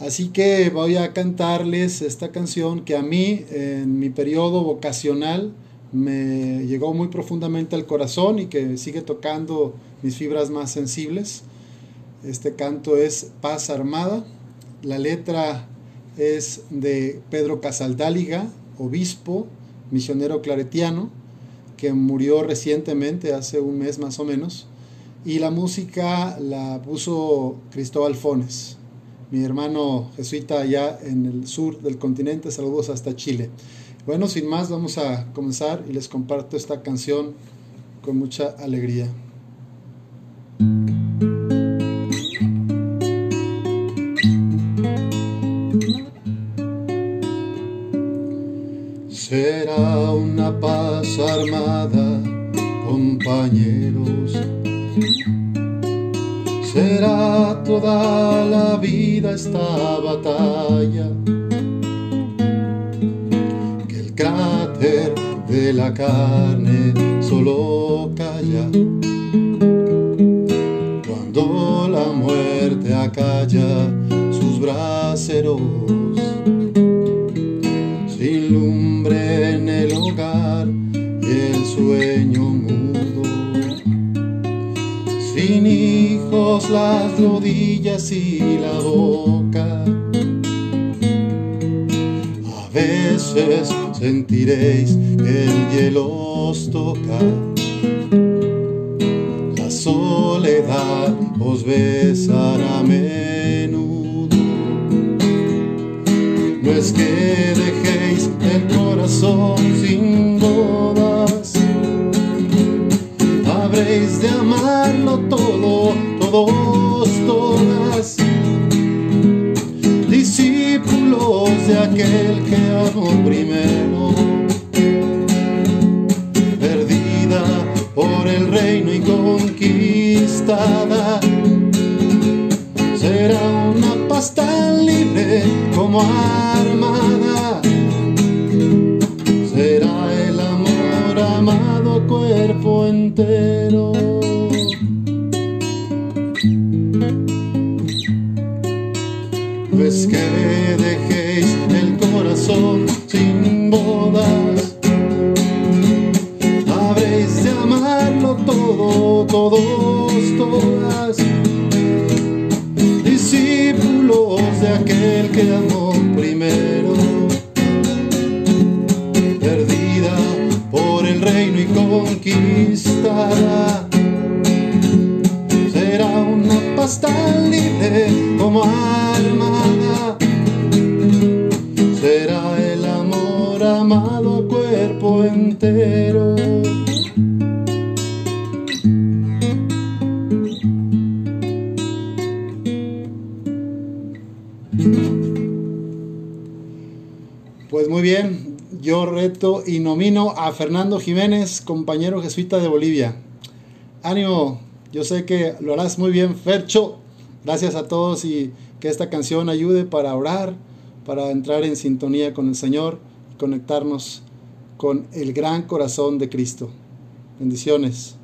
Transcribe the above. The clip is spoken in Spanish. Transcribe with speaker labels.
Speaker 1: Así que voy a cantarles esta canción que a mí en mi periodo vocacional me llegó muy profundamente al corazón y que sigue tocando mis fibras más sensibles. Este canto es Paz Armada. La letra es de Pedro Casaldáliga, obispo, misionero claretiano, que murió recientemente, hace un mes más o menos. Y la música la puso Cristóbal Fones mi hermano jesuita allá en el sur del continente. Saludos hasta Chile. Bueno, sin más, vamos a comenzar y les comparto esta canción con mucha alegría. Será una paz armada, compañeros será toda la vida esta batalla. Que el cráter de la carne solo calla. Cuando la muerte acalla sus braseros, hijos las rodillas y la boca. A veces sentiréis que el hielo os toca. La soledad os besará menudo. No es que dejéis el corazón sin bodas habréis de todos, todas. Discípulos de aquel que amó primero. Perdida por el reino y conquistada. Será una paz tan libre como armada. Será el amor amado cuerpo entero. Pues que dejéis el corazón sin bodas. Habréis de amarlo todo, todos, todas. Discípulos de aquel que amó primero. Perdida por el reino y conquistada. Será una paz tan libre como armada. Pues muy bien, yo reto y nomino a Fernando Jiménez, compañero jesuita de Bolivia. Ánimo, yo sé que lo harás muy bien, Fercho. Gracias a todos y que esta canción ayude para orar, para entrar en sintonía con el Señor conectarnos con el gran corazón de Cristo. Bendiciones.